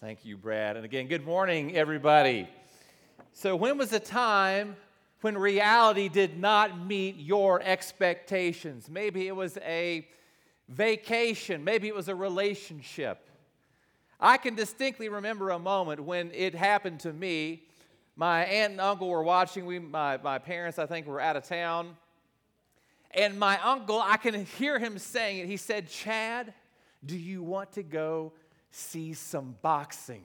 Thank you, Brad. And again, good morning, everybody. So, when was a time when reality did not meet your expectations? Maybe it was a vacation, maybe it was a relationship. I can distinctly remember a moment when it happened to me. My aunt and uncle were watching. We, my, my parents, I think, were out of town. And my uncle, I can hear him saying it. He said, Chad, do you want to go see some boxing?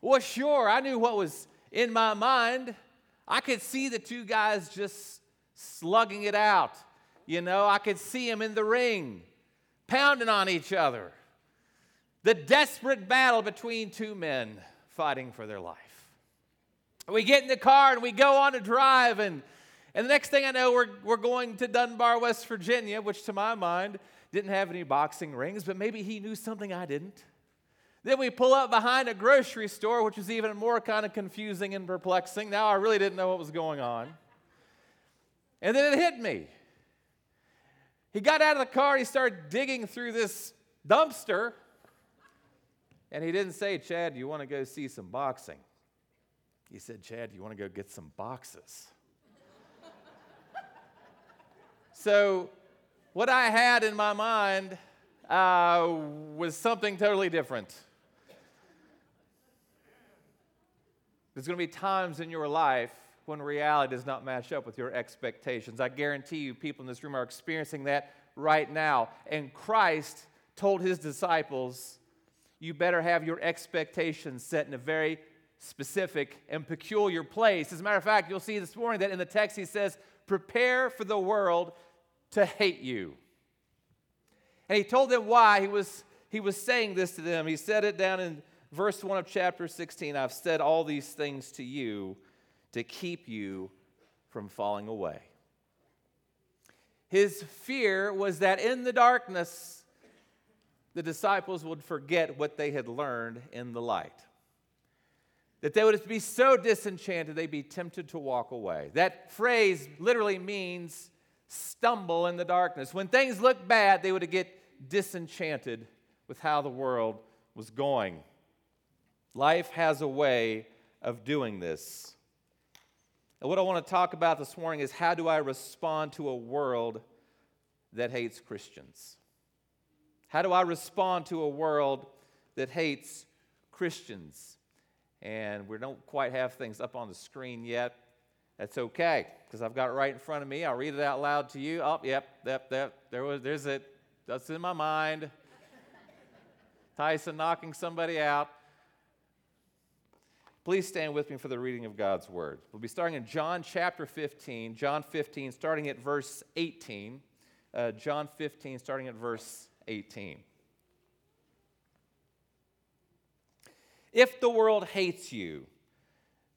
Well, sure. I knew what was in my mind. I could see the two guys just slugging it out. You know, I could see them in the ring, pounding on each other. The desperate battle between two men fighting for their life. We get in the car and we go on a drive, and, and the next thing I know, we're, we're going to Dunbar, West Virginia, which to my mind didn't have any boxing rings, but maybe he knew something I didn't. Then we pull up behind a grocery store, which was even more kind of confusing and perplexing. Now I really didn't know what was going on. And then it hit me. He got out of the car, he started digging through this dumpster, and he didn't say, Chad, you want to go see some boxing? He said, Chad, you want to go get some boxes? so what I had in my mind uh, was something totally different. There's going to be times in your life when reality does not match up with your expectations. I guarantee you, people in this room are experiencing that right now. And Christ told his disciples, You better have your expectations set in a very specific and peculiar place. As a matter of fact, you'll see this morning that in the text he says, Prepare for the world to hate you. And he told them why he was, he was saying this to them. He said it down in verse 1 of chapter 16 I've said all these things to you to keep you from falling away. His fear was that in the darkness, the disciples would forget what they had learned in the light. That they would be so disenchanted, they'd be tempted to walk away. That phrase literally means stumble in the darkness. When things looked bad, they would get disenchanted with how the world was going. Life has a way of doing this. And what I want to talk about this morning is how do I respond to a world that hates Christians? How do I respond to a world that hates Christians? And we don't quite have things up on the screen yet, that's okay, because I've got it right in front of me. I'll read it out loud to you. Oh, yep, yep, yep. There was, there's it. That's in my mind. Tyson knocking somebody out. Please stand with me for the reading of God's word. We'll be starting in John chapter 15, John 15, starting at verse 18. Uh, John 15, starting at verse 18. If the world hates you,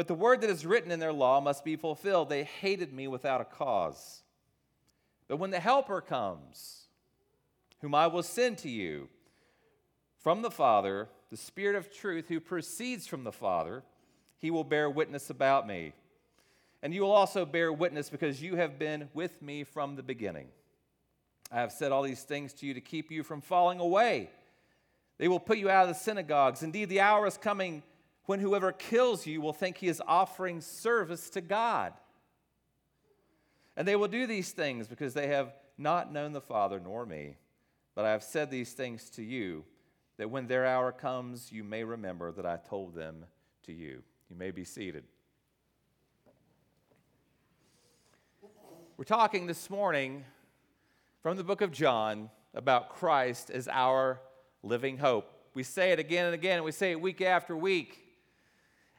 But the word that is written in their law must be fulfilled. They hated me without a cause. But when the Helper comes, whom I will send to you from the Father, the Spirit of truth who proceeds from the Father, he will bear witness about me. And you will also bear witness because you have been with me from the beginning. I have said all these things to you to keep you from falling away. They will put you out of the synagogues. Indeed, the hour is coming when whoever kills you will think he is offering service to God. And they will do these things because they have not known the Father nor me. But I have said these things to you, that when their hour comes, you may remember that I told them to you. You may be seated. We're talking this morning from the book of John about Christ as our living hope. We say it again and again, and we say it week after week.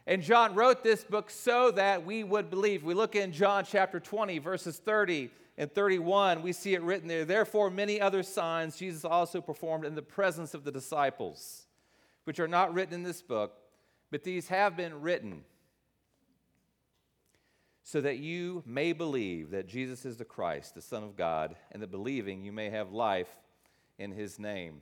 And John wrote this book so that we would believe. We look in John chapter 20, verses 30 and 31, we see it written there. Therefore, many other signs Jesus also performed in the presence of the disciples, which are not written in this book, but these have been written so that you may believe that Jesus is the Christ, the Son of God, and that believing you may have life in his name.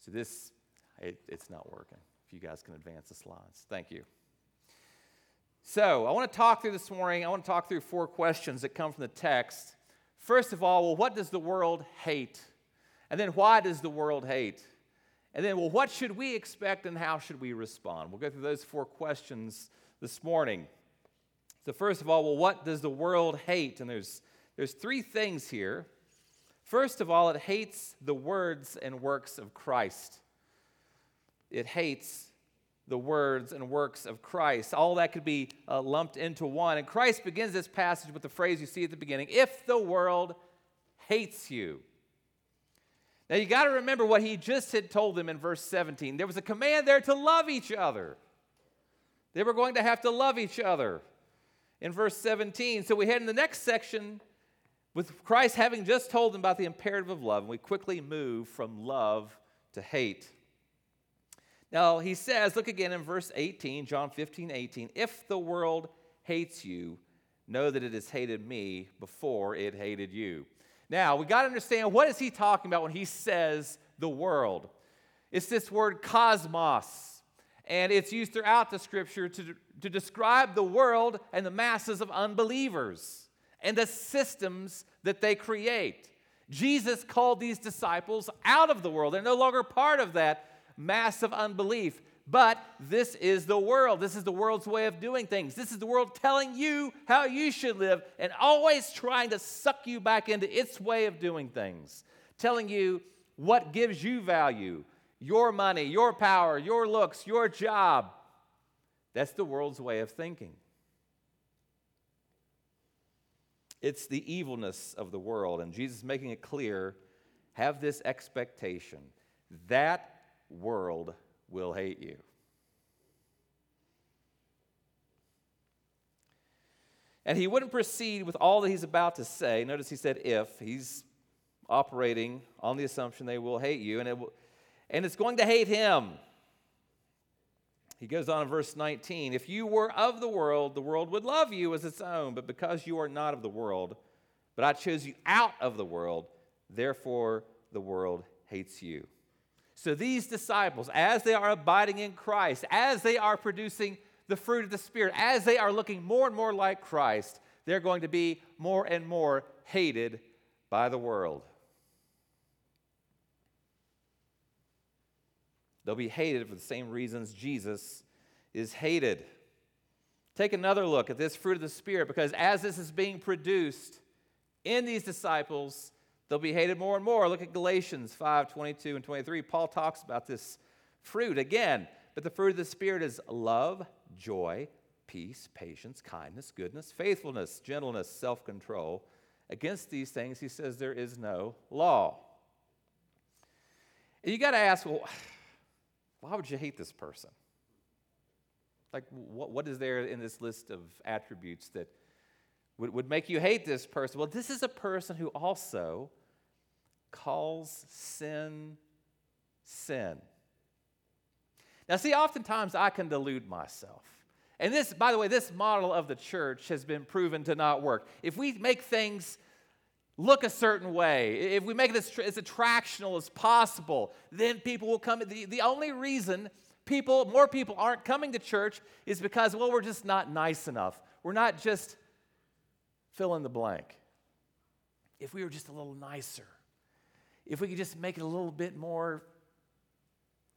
So, this, it, it's not working. You guys can advance the slides. Thank you. So, I want to talk through this morning, I want to talk through four questions that come from the text. First of all, well, what does the world hate? And then, why does the world hate? And then, well, what should we expect and how should we respond? We'll go through those four questions this morning. So, first of all, well, what does the world hate? And there's, there's three things here. First of all, it hates the words and works of Christ. It hates the words and works of Christ. All that could be uh, lumped into one. And Christ begins this passage with the phrase you see at the beginning if the world hates you. Now you got to remember what he just had told them in verse 17. There was a command there to love each other. They were going to have to love each other in verse 17. So we head in the next section with Christ having just told them about the imperative of love, and we quickly move from love to hate. Now, he says, look again in verse 18, John 15, 18. If the world hates you, know that it has hated me before it hated you. Now, we got to understand what is he talking about when he says the world? It's this word cosmos and it's used throughout the scripture to, to describe the world and the masses of unbelievers and the systems that they create. Jesus called these disciples out of the world. They're no longer part of that mass of unbelief. But this is the world. This is the world's way of doing things. This is the world telling you how you should live and always trying to suck you back into its way of doing things, telling you what gives you value, your money, your power, your looks, your job. That's the world's way of thinking. It's the evilness of the world, and Jesus making it clear have this expectation that world will hate you. And he wouldn't proceed with all that he's about to say. Notice he said, if. He's operating on the assumption they will hate you, and it will and it's going to hate him. He goes on in verse 19 If you were of the world, the world would love you as its own, but because you are not of the world, but I chose you out of the world, therefore the world hates you. So these disciples, as they are abiding in Christ, as they are producing the fruit of the Spirit, as they are looking more and more like Christ, they're going to be more and more hated by the world. They'll be hated for the same reasons Jesus is hated. Take another look at this fruit of the Spirit because as this is being produced in these disciples, they'll be hated more and more. Look at Galatians 5 22 and 23. Paul talks about this fruit again. But the fruit of the Spirit is love, joy, peace, patience, kindness, goodness, faithfulness, gentleness, self control. Against these things, he says there is no law. And you got to ask, well, why would you hate this person? Like, what, what is there in this list of attributes that would, would make you hate this person? Well, this is a person who also calls sin sin. Now, see, oftentimes I can delude myself. And this, by the way, this model of the church has been proven to not work. If we make things look a certain way, if we make it as, attractional as possible, then people will come. The, the only reason people, more people aren't coming to church is because, well, we're just not nice enough. We're not just fill in the blank. If we were just a little nicer, if we could just make it a little bit more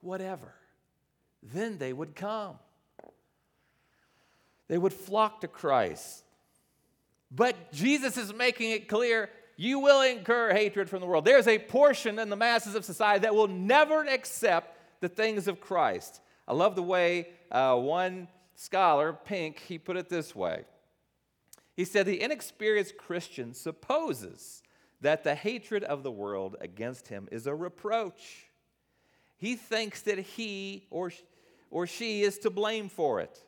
whatever, then they would come. They would flock to Christ. But Jesus is making it clear you will incur hatred from the world. There's a portion in the masses of society that will never accept the things of Christ. I love the way uh, one scholar, Pink, he put it this way. He said the inexperienced Christian supposes that the hatred of the world against him is a reproach. He thinks that he or, or she is to blame for it.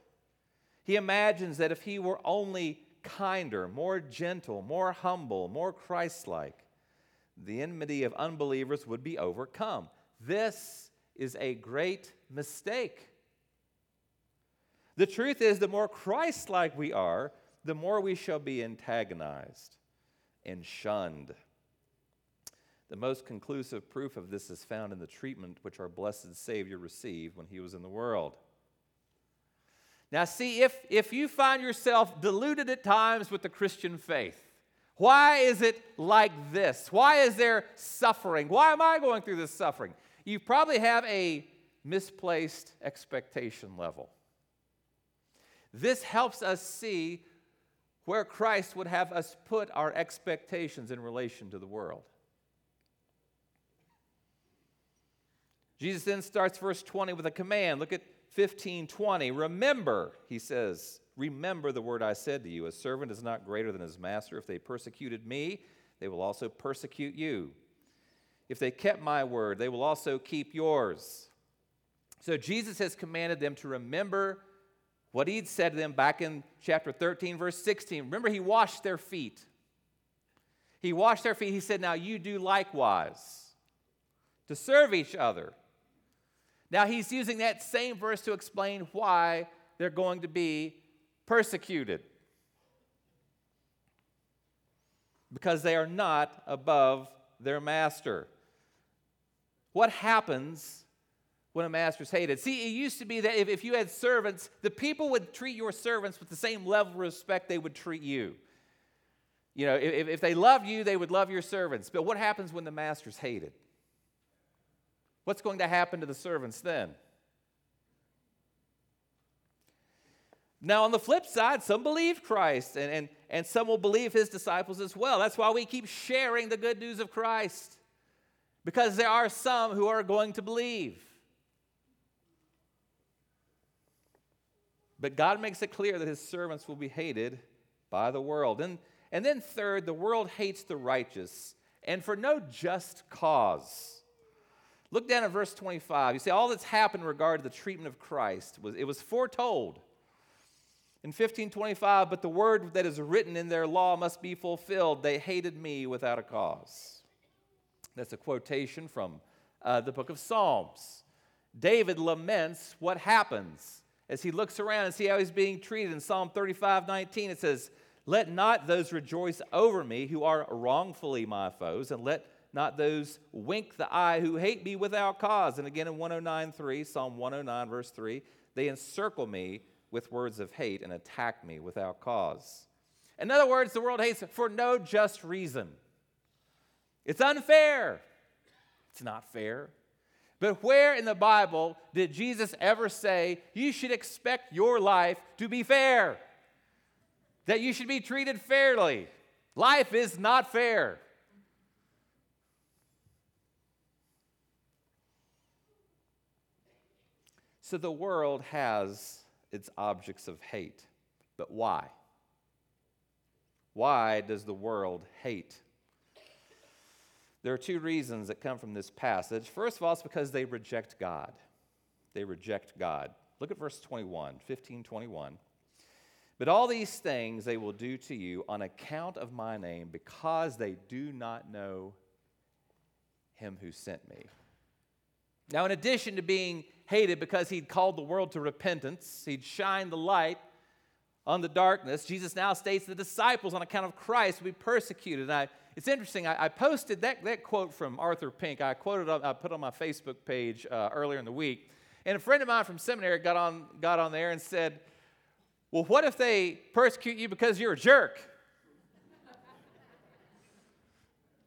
He imagines that if he were only kinder, more gentle, more humble, more Christ like, the enmity of unbelievers would be overcome. This is a great mistake. The truth is, the more Christ like we are, the more we shall be antagonized and shunned. The most conclusive proof of this is found in the treatment which our blessed Savior received when he was in the world. Now, see, if, if you find yourself deluded at times with the Christian faith, why is it like this? Why is there suffering? Why am I going through this suffering? You probably have a misplaced expectation level. This helps us see where Christ would have us put our expectations in relation to the world. Jesus then starts verse 20 with a command. Look at 15 20. Remember, he says, remember the word I said to you. A servant is not greater than his master. If they persecuted me, they will also persecute you. If they kept my word, they will also keep yours. So Jesus has commanded them to remember what he'd said to them back in chapter 13, verse 16. Remember, he washed their feet. He washed their feet. He said, Now you do likewise to serve each other. Now he's using that same verse to explain why they're going to be persecuted. Because they are not above their master. What happens when a master's hated. See, it used to be that if, if you had servants, the people would treat your servants with the same level of respect they would treat you. You know, if, if they loved you, they would love your servants. But what happens when the master's hated? What's going to happen to the servants then? Now, on the flip side, some believe Christ and, and, and some will believe his disciples as well. That's why we keep sharing the good news of Christ, because there are some who are going to believe. But God makes it clear that his servants will be hated by the world. And, and then, third, the world hates the righteous, and for no just cause. Look down at verse 25. You see, all that's happened in regard to the treatment of Christ was it was foretold. In 1525, but the word that is written in their law must be fulfilled. They hated me without a cause. That's a quotation from uh, the book of Psalms. David laments what happens as he looks around and see how he's being treated. In Psalm 35 19, it says, Let not those rejoice over me who are wrongfully my foes, and let not those wink the eye who hate me without cause. And again in 109 3, Psalm 109, verse 3, they encircle me with words of hate and attack me without cause. In other words, the world hates for no just reason. It's unfair. It's not fair. But where in the Bible did Jesus ever say you should expect your life to be fair? That you should be treated fairly? Life is not fair. So the world has its objects of hate. But why? Why does the world hate? There are two reasons that come from this passage. First of all, it's because they reject God. They reject God. Look at verse 21, 15, 21. But all these things they will do to you on account of my name, because they do not know him who sent me. Now, in addition to being hated because he'd called the world to repentance, he'd shined the light on the darkness, Jesus now states the disciples, on account of Christ, will be persecuted. And I it's interesting. I, I, posted that, that quote from Arthur Pink. I quoted, I put on my Facebook page uh, earlier in the week. And a friend of mine from seminary got on, got on there and said, Well, what if they persecute you because you're a jerk?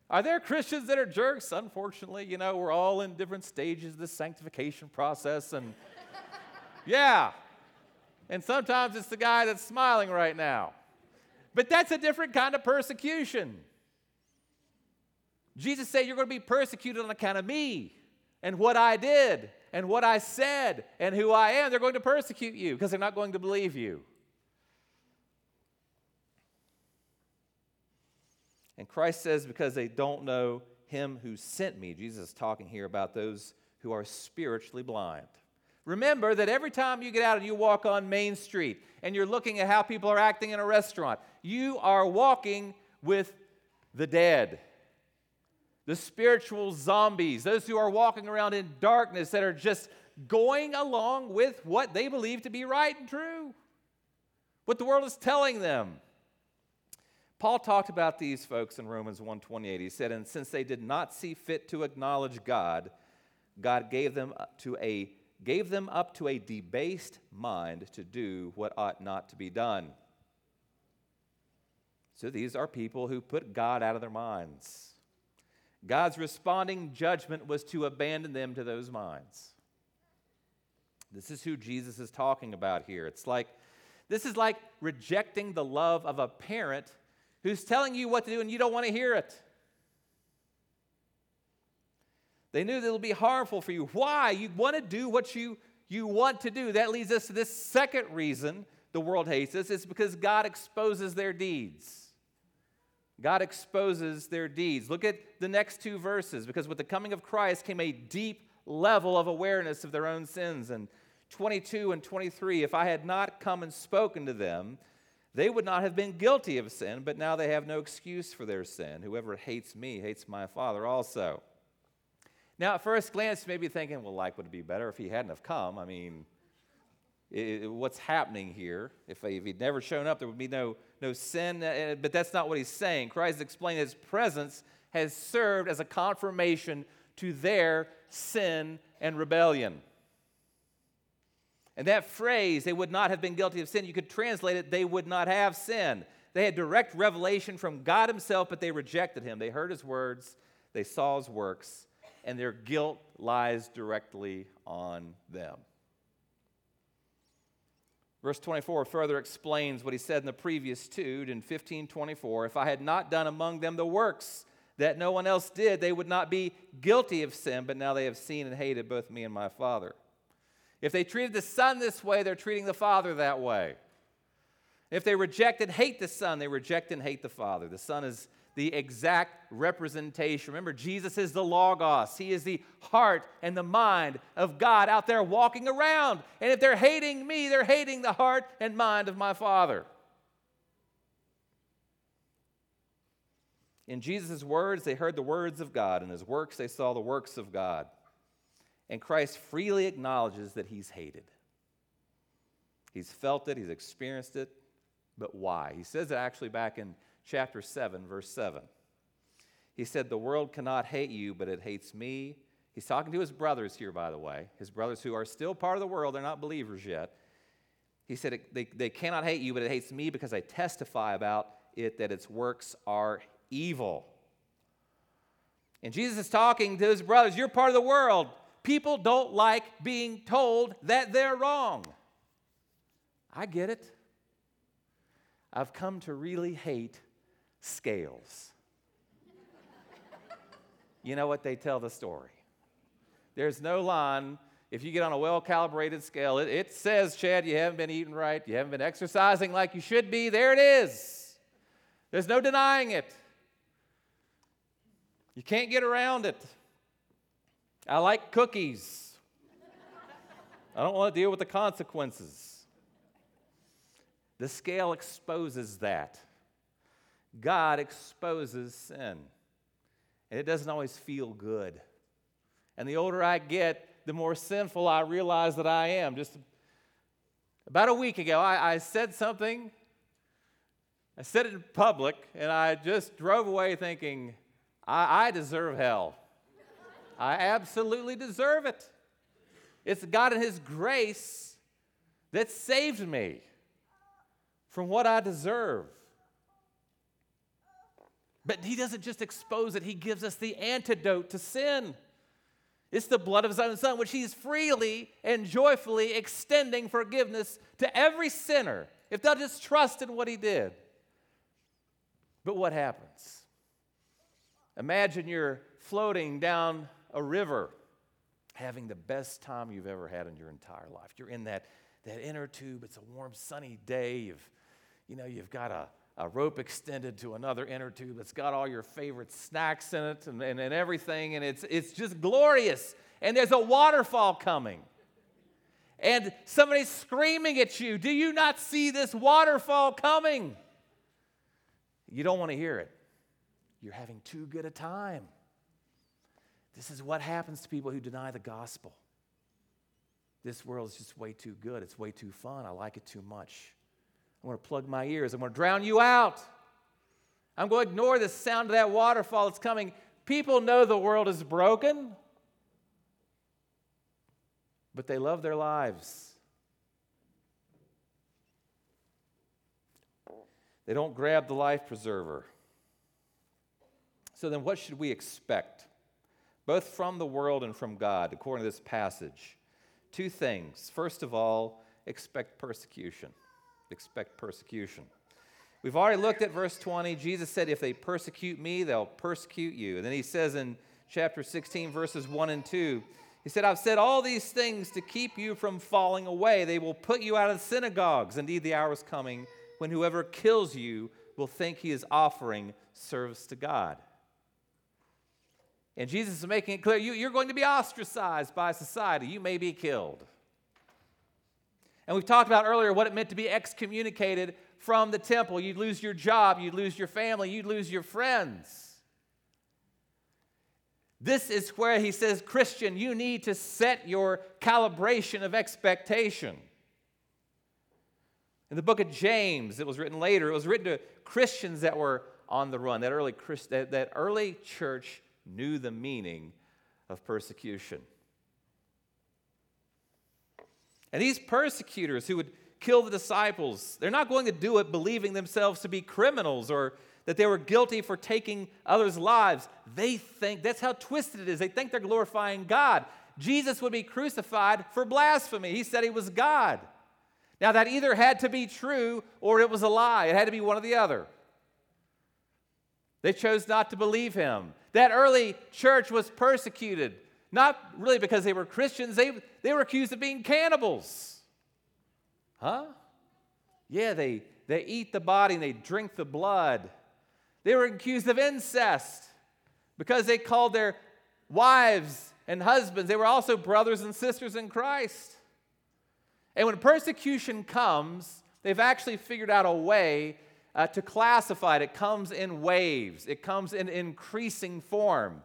Are there Christians that are jerks? Unfortunately, you know, we're all in different stages of the sanctification process. And yeah. And sometimes it's the guy that's smiling right now. But that's a different kind of persecution. Jesus said, You're going to be persecuted on account of me and what I did and what I said and who I am. They're going to persecute you because they're not going to believe you. And Christ says, because they don't know him who sent me. Jesus is talking here about those who are spiritually blind. Remember that every time you get out and you walk on Main Street and you're looking at how people are acting in a restaurant, you are walking with the dead, the spiritual zombies, those who are walking around in darkness that are just going along with what they believe to be right and true, what the world is telling them. Paul talked about these folks in Romans 1:28. He said, "And since they did not see fit to acknowledge God, God gave them to a gave them up to a debased mind to do what ought not to be done." So these are people who put God out of their minds. God's responding judgment was to abandon them to those minds. This is who Jesus is talking about here. It's like this is like rejecting the love of a parent who's telling you what to do and you don't want to hear it. They knew that it'll be harmful for you. Why? You want to do what you, you want to do. That leads us to this second reason the world hates us. It's because God exposes their deeds. God exposes their deeds. Look at the next two verses, because with the coming of Christ came a deep level of awareness of their own sins. And 22 and 23, if I had not come and spoken to them, they would not have been guilty of sin, but now they have no excuse for their sin. Whoever hates me hates my Father also. Now, at first glance, you may be thinking, well, like, would it be better if he hadn't have come? I mean, it, what's happening here? If, if he'd never shown up, there would be no, no sin. Uh, but that's not what he's saying. Christ explained his presence has served as a confirmation to their sin and rebellion. And that phrase, they would not have been guilty of sin, you could translate it, they would not have sin. They had direct revelation from God Himself, but they rejected Him. They heard His words, they saw His works, and their guilt lies directly on them. Verse 24 further explains what he said in the previous two in 1524 If I had not done among them the works that no one else did, they would not be guilty of sin, but now they have seen and hated both me and my Father. If they treated the Son this way, they're treating the Father that way. If they reject and hate the Son, they reject and hate the Father. The Son is the exact representation. Remember, Jesus is the Logos. He is the heart and the mind of God out there walking around. And if they're hating me, they're hating the heart and mind of my Father. In Jesus' words, they heard the words of God. In his works, they saw the works of God. And Christ freely acknowledges that he's hated. He's felt it, he's experienced it, but why? He says it actually back in chapter 7, verse 7. He said, The world cannot hate you, but it hates me. He's talking to his brothers here, by the way, his brothers who are still part of the world, they're not believers yet. He said, They, they cannot hate you, but it hates me because I testify about it that its works are evil. And Jesus is talking to his brothers, You're part of the world. People don't like being told that they're wrong. I get it. I've come to really hate scales. you know what? They tell the story. There's no line. If you get on a well calibrated scale, it, it says, Chad, you haven't been eating right, you haven't been exercising like you should be. There it is. There's no denying it. You can't get around it. I like cookies. I don't want to deal with the consequences. The scale exposes that. God exposes sin. And it doesn't always feel good. And the older I get, the more sinful I realize that I am. Just about a week ago, I, I said something. I said it in public, and I just drove away thinking, I, I deserve hell. I absolutely deserve it. It's God and His grace that saved me from what I deserve. But He doesn't just expose it, He gives us the antidote to sin. It's the blood of His own Son, which He's freely and joyfully extending forgiveness to every sinner if they'll just trust in what He did. But what happens? Imagine you're floating down a river, having the best time you've ever had in your entire life. You're in that, that inner tube, it's a warm, sunny day. You've, you know, you've got a, a rope extended to another inner tube that's got all your favorite snacks in it and, and, and everything, and it's, it's just glorious. And there's a waterfall coming. And somebody's screaming at you, Do you not see this waterfall coming? You don't want to hear it. You're having too good a time. This is what happens to people who deny the gospel. This world is just way too good. It's way too fun. I like it too much. I'm going to plug my ears. I'm going to drown you out. I'm going to ignore the sound of that waterfall that's coming. People know the world is broken, but they love their lives. They don't grab the life preserver. So then, what should we expect, both from the world and from God, according to this passage? Two things. First of all, expect persecution expect persecution. We've already looked at verse 20. Jesus said, If they persecute me, they'll persecute you. And then he says in chapter 16, verses 1 and 2, he said, I've said all these things to keep you from falling away. They will put you out of the synagogues. Indeed, the hour is coming when whoever kills you will think he is offering service to God. And Jesus is making it clear you, are going to be ostracized by society. You may be killed. And we've talked about earlier what it meant to be excommunicated from the temple. You'd lose your job, you'd lose your family, you'd lose your friends. This is where he says, Christian, you need to set your calibration of expectation. In the book of James, it was written later, it was written to Christians that were on the run. That early, that, that early church knew the meaning of persecution. And these persecutors who would kill the disciples, they're not going to do it believing themselves to be criminals or that they were guilty for taking others' lives. They think that's how twisted it is. They think they're glorifying God. Jesus would be crucified for blasphemy. He said he was God. Now, that either had to be true or it was a lie. It had to be one or the other. They chose not to believe him. That early church was persecuted. Not really because they were Christians, they, they were accused of being cannibals. Huh? Yeah, they, they eat the body and they drink the blood. They were accused of incest because they called their wives and husbands, they were also brothers and sisters in Christ. And when persecution comes, they've actually figured out a way uh, to classify it. It comes in waves, it comes in increasing form.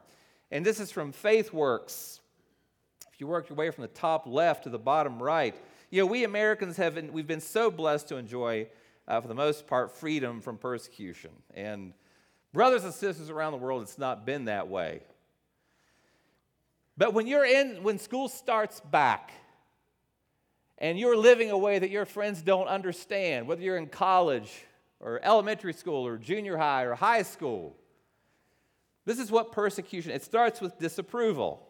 And this is from FaithWorks. If you work your way from the top left to the bottom right, you know, we Americans have been, we've been so blessed to enjoy, uh, for the most part, freedom from persecution. And brothers and sisters around the world, it's not been that way. But when you're in, when school starts back, and you're living a way that your friends don't understand, whether you're in college or elementary school or junior high or high school, this is what persecution, it starts with disapproval.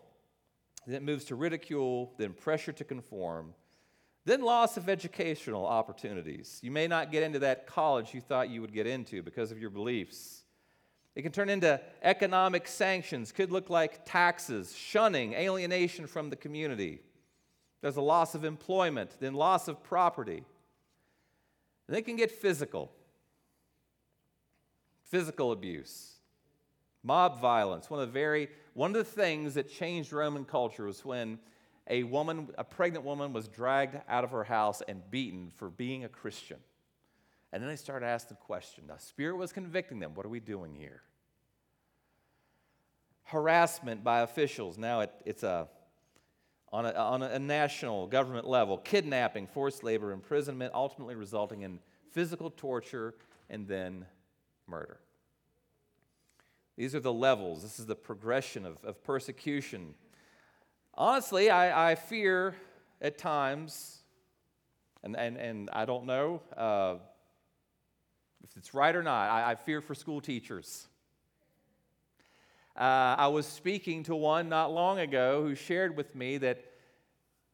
Then it moves to ridicule, then pressure to conform, then loss of educational opportunities. You may not get into that college you thought you would get into because of your beliefs. It can turn into economic sanctions, could look like taxes, shunning, alienation from the community. There's a loss of employment, then loss of property. And it can get physical. Physical abuse. Mob violence, one of the very one of the things that changed Roman culture was when a woman, a pregnant woman, was dragged out of her house and beaten for being a Christian. And then they started asking the question. The Spirit was convicting them. What are we doing here? Harassment by officials. Now it, it's a on, a on a national government level. Kidnapping, forced labor, imprisonment, ultimately resulting in physical torture and then murder. These are the levels. This is the progression of, of persecution. Honestly, I, I fear at times, and, and, and I don't know uh, if it's right or not, I, I fear for school teachers. Uh, I was speaking to one not long ago who shared with me that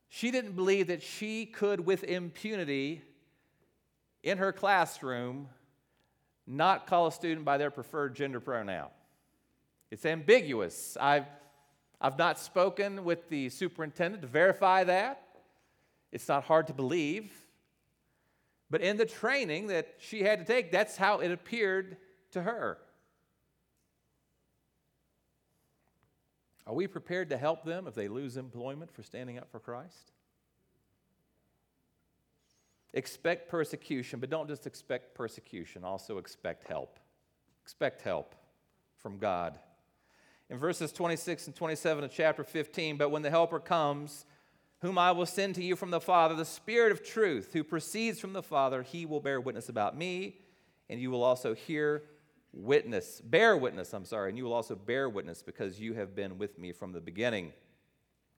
she didn't believe that she could, with impunity in her classroom, not call a student by their preferred gender pronoun. It's ambiguous. I've, I've not spoken with the superintendent to verify that. It's not hard to believe. But in the training that she had to take, that's how it appeared to her. Are we prepared to help them if they lose employment for standing up for Christ? Expect persecution, but don't just expect persecution, also expect help. Expect help from God. In verses 26 and 27 of chapter 15, but when the Helper comes, whom I will send to you from the Father, the Spirit of truth, who proceeds from the Father, he will bear witness about me, and you will also hear witness, bear witness, I'm sorry, and you will also bear witness because you have been with me from the beginning.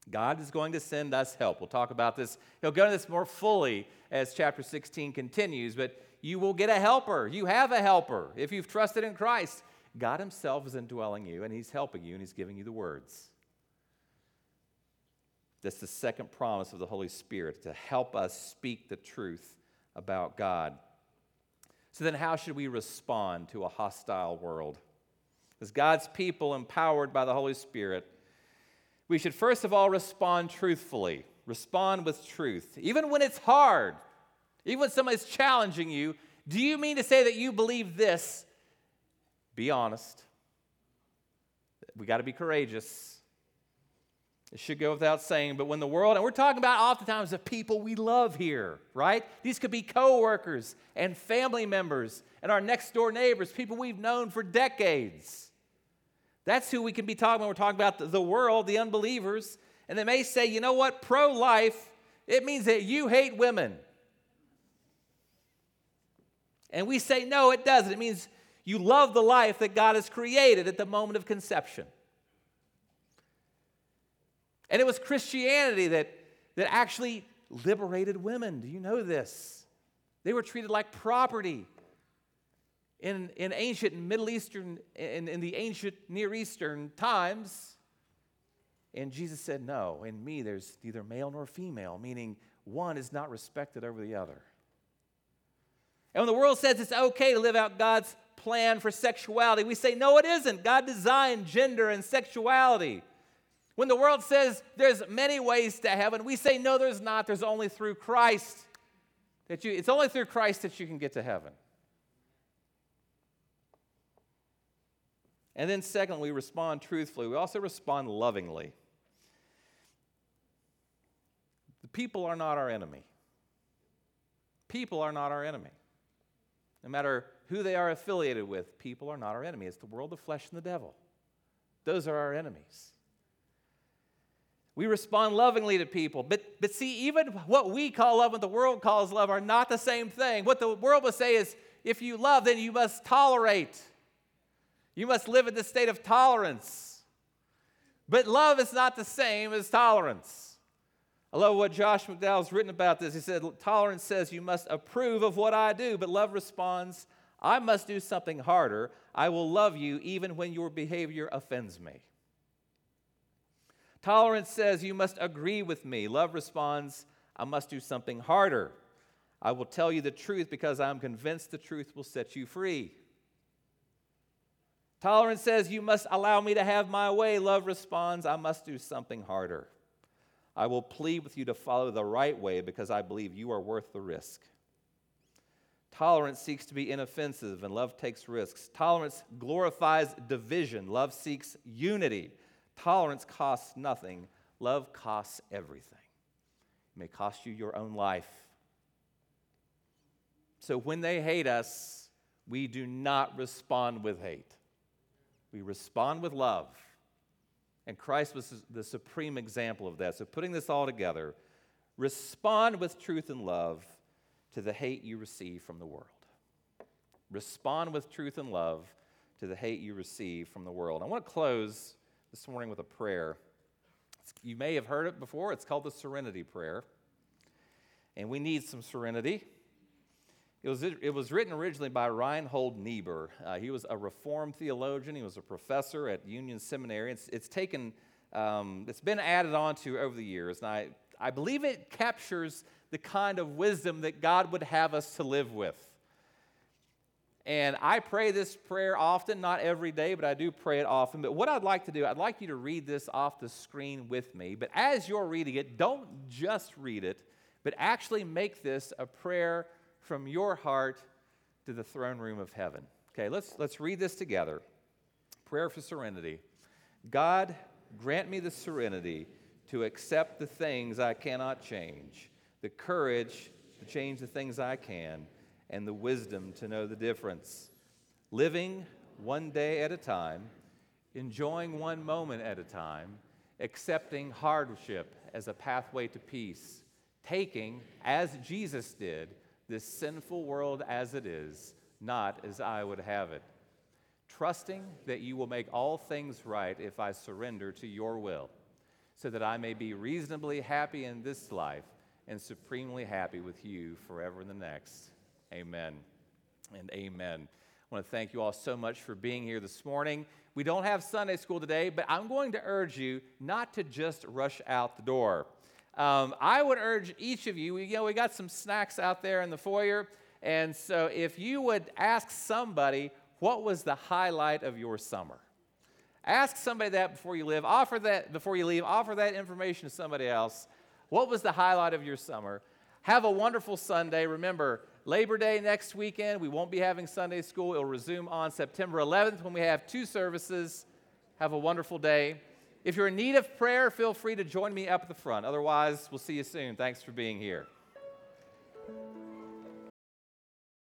God is going to send us help. We'll talk about this. He'll go into this more fully as chapter 16 continues, but you will get a helper. You have a helper if you've trusted in Christ. God Himself is indwelling you, and He's helping you, and He's giving you the words. That's the second promise of the Holy Spirit to help us speak the truth about God. So, then how should we respond to a hostile world? As God's people, empowered by the Holy Spirit, we should first of all respond truthfully, respond with truth. Even when it's hard, even when somebody's challenging you, do you mean to say that you believe this? Be honest. We got to be courageous. It should go without saying, but when the world, and we're talking about oftentimes the people we love here, right? These could be coworkers and family members and our next door neighbors, people we've known for decades. That's who we can be talking when we're talking about the world, the unbelievers. And they may say, you know what, pro life, it means that you hate women. And we say, no, it doesn't. It means you love the life that God has created at the moment of conception. And it was Christianity that, that actually liberated women. Do you know this? They were treated like property. In, in ancient Middle Eastern, in, in the ancient Near Eastern times, and Jesus said, No, in me there's neither male nor female, meaning one is not respected over the other. And when the world says it's okay to live out God's plan for sexuality, we say, No, it isn't. God designed gender and sexuality. When the world says there's many ways to heaven, we say no, there's not. There's only through Christ that you. It's only through Christ that you can get to heaven. And then, second, we respond truthfully. We also respond lovingly. The people are not our enemy. People are not our enemy. No matter who they are affiliated with, people are not our enemy. It's the world, the flesh, and the devil. Those are our enemies. We respond lovingly to people. But, but see, even what we call love and the world calls love are not the same thing. What the world would say is if you love, then you must tolerate. You must live in the state of tolerance. But love is not the same as tolerance. I love what Josh McDowell's written about this. He said, Tolerance says you must approve of what I do, but love responds, I must do something harder. I will love you even when your behavior offends me. Tolerance says, You must agree with me. Love responds, I must do something harder. I will tell you the truth because I am convinced the truth will set you free. Tolerance says, You must allow me to have my way. Love responds, I must do something harder. I will plead with you to follow the right way because I believe you are worth the risk. Tolerance seeks to be inoffensive, and love takes risks. Tolerance glorifies division, love seeks unity. Tolerance costs nothing, love costs everything. It may cost you your own life. So when they hate us, we do not respond with hate, we respond with love. And Christ was the supreme example of that. So, putting this all together, respond with truth and love to the hate you receive from the world. Respond with truth and love to the hate you receive from the world. I want to close this morning with a prayer. You may have heard it before. It's called the Serenity Prayer. And we need some serenity. It was, it was written originally by Reinhold Niebuhr. Uh, he was a Reformed theologian. He was a professor at Union Seminary. It's, it's taken, um, it's been added on to over the years. And I, I believe it captures the kind of wisdom that God would have us to live with. And I pray this prayer often, not every day, but I do pray it often. But what I'd like to do, I'd like you to read this off the screen with me. But as you're reading it, don't just read it, but actually make this a prayer from your heart to the throne room of heaven. Okay, let's, let's read this together. Prayer for serenity. God, grant me the serenity to accept the things I cannot change, the courage to change the things I can, and the wisdom to know the difference. Living one day at a time, enjoying one moment at a time, accepting hardship as a pathway to peace, taking, as Jesus did, this sinful world as it is, not as I would have it. Trusting that you will make all things right if I surrender to your will, so that I may be reasonably happy in this life and supremely happy with you forever in the next. Amen and amen. I want to thank you all so much for being here this morning. We don't have Sunday school today, but I'm going to urge you not to just rush out the door. Um, I would urge each of you, you know, we got some snacks out there in the foyer, and so if you would ask somebody, what was the highlight of your summer? Ask somebody that before you leave. Offer that before you leave. Offer that information to somebody else. What was the highlight of your summer? Have a wonderful Sunday. Remember, Labor Day next weekend. We won't be having Sunday school. It'll resume on September 11th when we have two services. Have a wonderful day. If you're in need of prayer, feel free to join me up at the front. Otherwise, we'll see you soon. Thanks for being here.